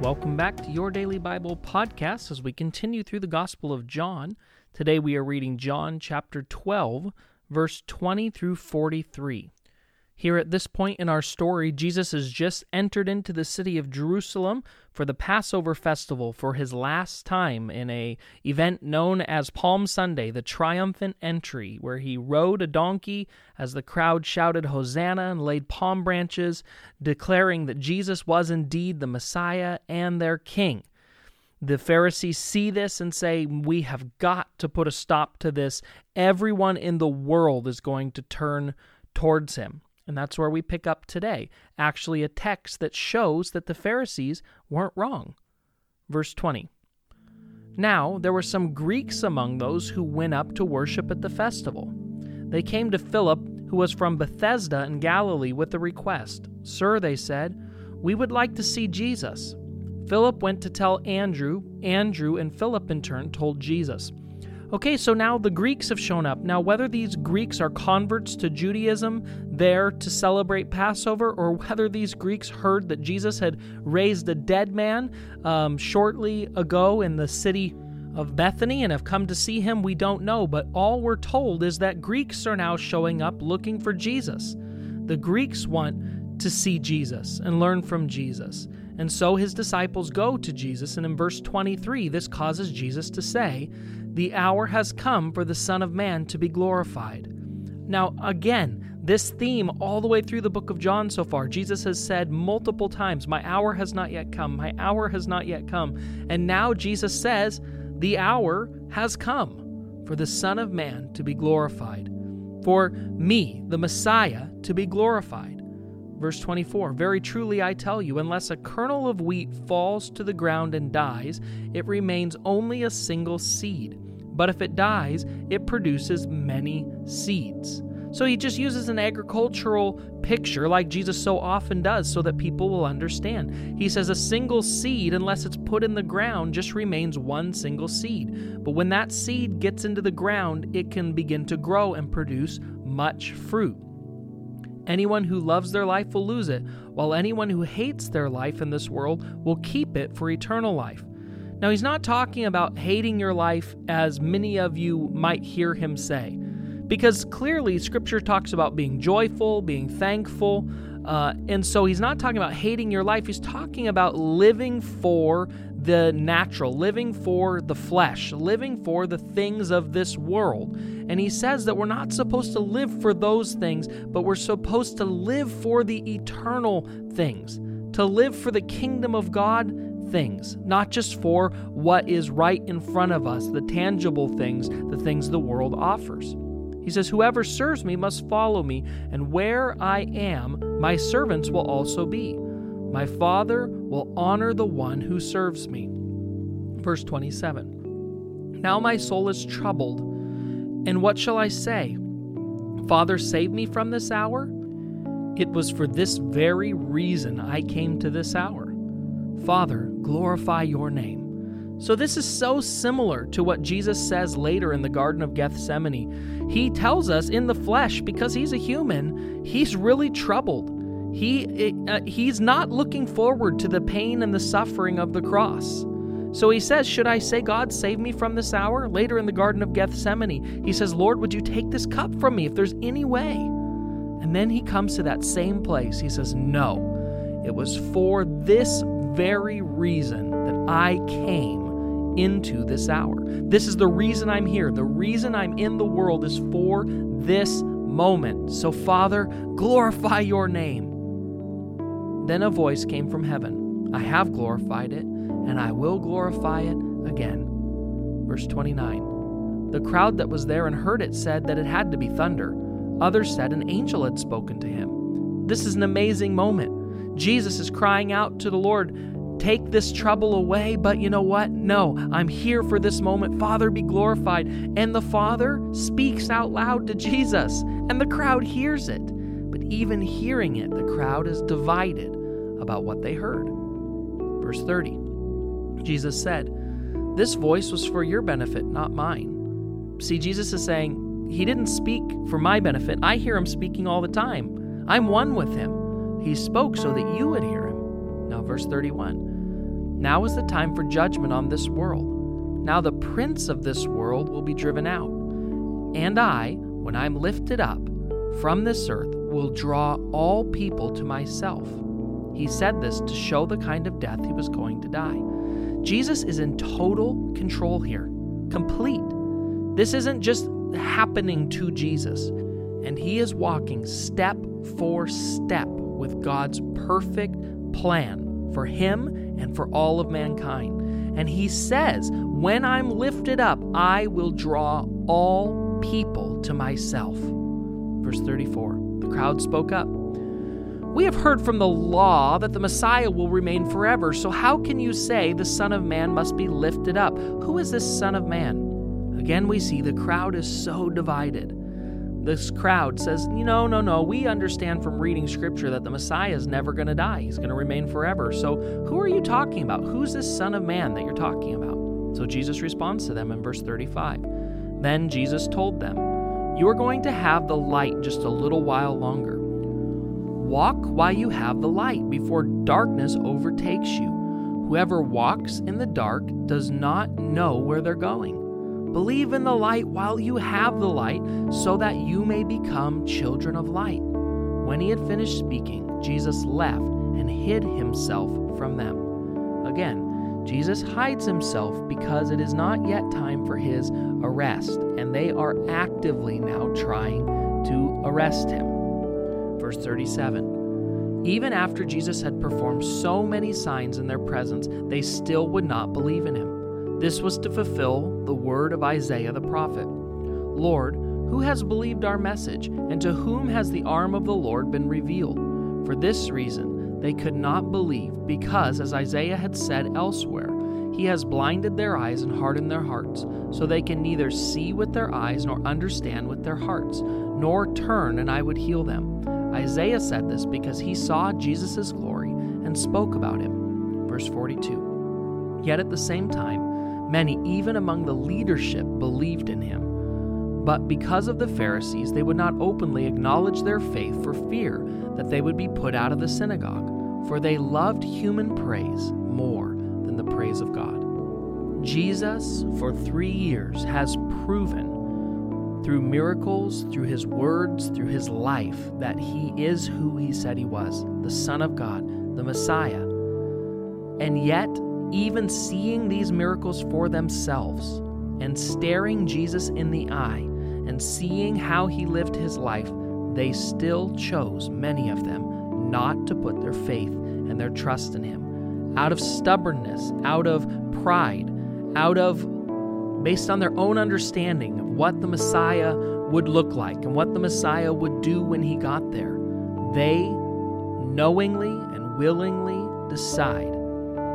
Welcome back to Your Daily Bible podcast as we continue through the Gospel of John. Today we are reading John chapter 12, verse 20 through 43. Here at this point in our story, Jesus has just entered into the city of Jerusalem for the Passover festival for his last time in a event known as Palm Sunday, the triumphant entry, where he rode a donkey as the crowd shouted Hosanna and laid palm branches, declaring that Jesus was indeed the Messiah and their king. The Pharisees see this and say, We have got to put a stop to this. Everyone in the world is going to turn towards him. And that's where we pick up today. Actually, a text that shows that the Pharisees weren't wrong. Verse 20. Now there were some Greeks among those who went up to worship at the festival. They came to Philip, who was from Bethsaida in Galilee, with a request. Sir, they said, we would like to see Jesus. Philip went to tell Andrew. Andrew and Philip, in turn, told Jesus. Okay, so now the Greeks have shown up. Now, whether these Greeks are converts to Judaism there to celebrate Passover, or whether these Greeks heard that Jesus had raised a dead man um, shortly ago in the city of Bethany and have come to see him, we don't know. But all we're told is that Greeks are now showing up looking for Jesus. The Greeks want to see Jesus and learn from Jesus. And so his disciples go to Jesus, and in verse 23, this causes Jesus to say, the hour has come for the Son of Man to be glorified. Now, again, this theme all the way through the book of John so far, Jesus has said multiple times, My hour has not yet come, my hour has not yet come. And now Jesus says, The hour has come for the Son of Man to be glorified, for me, the Messiah, to be glorified. Verse 24 Very truly I tell you, unless a kernel of wheat falls to the ground and dies, it remains only a single seed but if it dies, it produces many seeds. So he just uses an agricultural picture like Jesus so often does so that people will understand. He says a single seed, unless it's put in the ground, just remains one single seed. But when that seed gets into the ground, it can begin to grow and produce much fruit. Anyone who loves their life will lose it, while anyone who hates their life in this world will keep it for eternal life. Now, he's not talking about hating your life as many of you might hear him say, because clearly scripture talks about being joyful, being thankful. Uh, and so he's not talking about hating your life, he's talking about living for the natural, living for the flesh, living for the things of this world. And he says that we're not supposed to live for those things, but we're supposed to live for the eternal things, to live for the kingdom of God things, not just for what is right in front of us, the tangible things, the things the world offers. He says, Whoever serves me must follow me, and where I am, my servants will also be. My Father will honor the one who serves me. Verse 27 Now my soul is troubled, and what shall I say? Father, save me from this hour? It was for this very reason I came to this hour. Father, glorify your name. So, this is so similar to what Jesus says later in the Garden of Gethsemane. He tells us in the flesh, because he's a human, he's really troubled. He, uh, he's not looking forward to the pain and the suffering of the cross. So he says, Should I say, God, save me from this hour? Later in the Garden of Gethsemane, he says, Lord, would you take this cup from me if there's any way? And then he comes to that same place. He says, No, it was for this very reason that I came into this hour. This is the reason I'm here. The reason I'm in the world is for this moment. So, Father, glorify your name. Then a voice came from heaven I have glorified it, and I will glorify it again. Verse 29. The crowd that was there and heard it said that it had to be thunder. Others said an angel had spoken to him. This is an amazing moment. Jesus is crying out to the Lord, take this trouble away, but you know what? No, I'm here for this moment. Father, be glorified. And the Father speaks out loud to Jesus, and the crowd hears it. But even hearing it, the crowd is divided about what they heard. Verse 30 Jesus said, This voice was for your benefit, not mine. See, Jesus is saying, He didn't speak for my benefit. I hear Him speaking all the time. I'm one with Him. He spoke so that you would hear Him. Now, verse 31 Now is the time for judgment on this world. Now the prince of this world will be driven out. And I, when I'm lifted up from this earth, will draw all people to myself. He said this to show the kind of death he was going to die. Jesus is in total control here, complete. This isn't just happening to Jesus, and he is walking step for step with God's perfect plan for him and for all of mankind. And he says, When I'm lifted up, I will draw all people to myself. Verse 34 The crowd spoke up. We have heard from the law that the Messiah will remain forever, so how can you say the Son of Man must be lifted up? Who is this Son of Man? Again, we see the crowd is so divided. This crowd says, No, no, no, we understand from reading scripture that the Messiah is never going to die. He's going to remain forever. So who are you talking about? Who's this Son of Man that you're talking about? So Jesus responds to them in verse 35. Then Jesus told them, You are going to have the light just a little while longer. Walk while you have the light before darkness overtakes you. Whoever walks in the dark does not know where they're going. Believe in the light while you have the light, so that you may become children of light. When he had finished speaking, Jesus left and hid himself from them. Again, Jesus hides himself because it is not yet time for his arrest, and they are actively now trying to arrest him verse 37. Even after Jesus had performed so many signs in their presence, they still would not believe in him. This was to fulfill the word of Isaiah the prophet Lord, who has believed our message, and to whom has the arm of the Lord been revealed? For this reason, they could not believe, because, as Isaiah had said elsewhere, he has blinded their eyes and hardened their hearts, so they can neither see with their eyes nor understand with their hearts, nor turn, and I would heal them. Isaiah said this because he saw Jesus' glory and spoke about him. Verse 42. Yet at the same time, many, even among the leadership, believed in him. But because of the Pharisees, they would not openly acknowledge their faith for fear that they would be put out of the synagogue, for they loved human praise more than the praise of God. Jesus, for three years, has proven through miracles, through his words, through his life, that he is who he said he was the Son of God, the Messiah. And yet, even seeing these miracles for themselves and staring Jesus in the eye and seeing how he lived his life, they still chose, many of them, not to put their faith and their trust in him. Out of stubbornness, out of pride, out of based on their own understanding of what the Messiah would look like and what the Messiah would do when he got there, they knowingly and willingly decide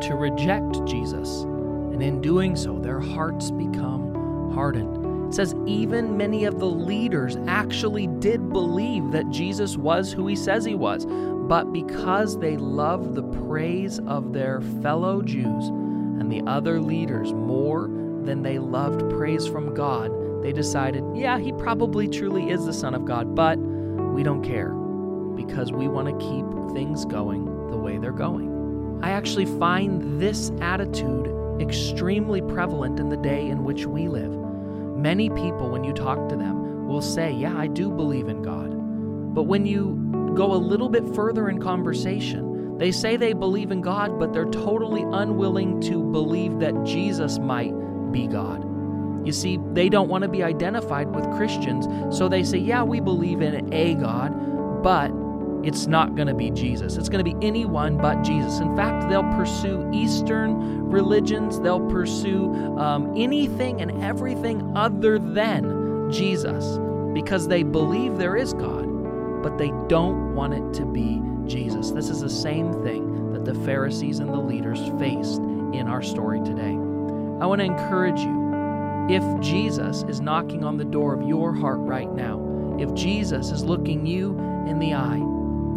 to reject Jesus. And in doing so, their hearts become hardened. It says even many of the leaders actually did believe that Jesus was who he says he was, but because they loved the praise of their fellow Jews and the other leaders more than they loved praise from God, they decided, yeah, he probably truly is the Son of God, but we don't care because we want to keep things going the way they're going. I actually find this attitude extremely prevalent in the day in which we live. Many people, when you talk to them, will say, Yeah, I do believe in God. But when you go a little bit further in conversation, they say they believe in God, but they're totally unwilling to believe that Jesus might be God. You see, they don't want to be identified with Christians, so they say, yeah, we believe in a God, but it's not going to be Jesus. It's going to be anyone but Jesus. In fact, they'll pursue Eastern religions, they'll pursue um, anything and everything other than Jesus because they believe there is God, but they don't want it to be Jesus. This is the same thing that that the Pharisees and the leaders faced in our story today. I want to encourage you if Jesus is knocking on the door of your heart right now, if Jesus is looking you in the eye,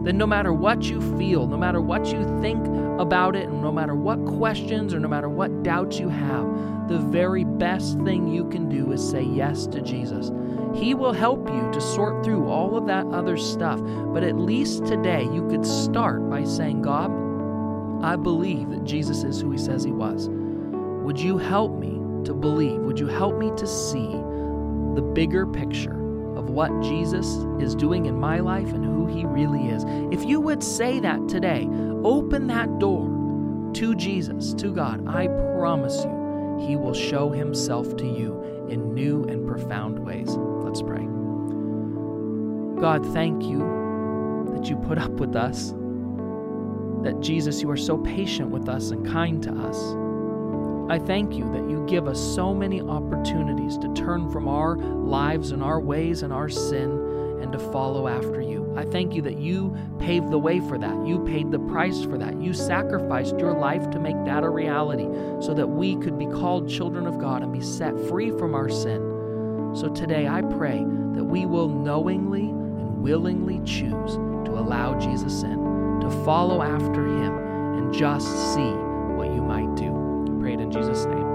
then no matter what you feel, no matter what you think about it, and no matter what questions or no matter what doubts you have, the very best thing you can do is say yes to Jesus. He will help you to sort through all of that other stuff, but at least today you could start by saying, God, I believe that Jesus is who he says he was. Would you help me to believe? Would you help me to see the bigger picture of what Jesus is doing in my life and who he really is? If you would say that today, open that door to Jesus, to God, I promise you, he will show himself to you in new and profound ways. Let's pray. God, thank you that you put up with us. That Jesus, you are so patient with us and kind to us. I thank you that you give us so many opportunities to turn from our lives and our ways and our sin and to follow after you. I thank you that you paved the way for that. You paid the price for that. You sacrificed your life to make that a reality so that we could be called children of God and be set free from our sin. So today I pray that we will knowingly and willingly choose to allow Jesus in, to follow after him, and just see what you might do. Prayed in Jesus' name.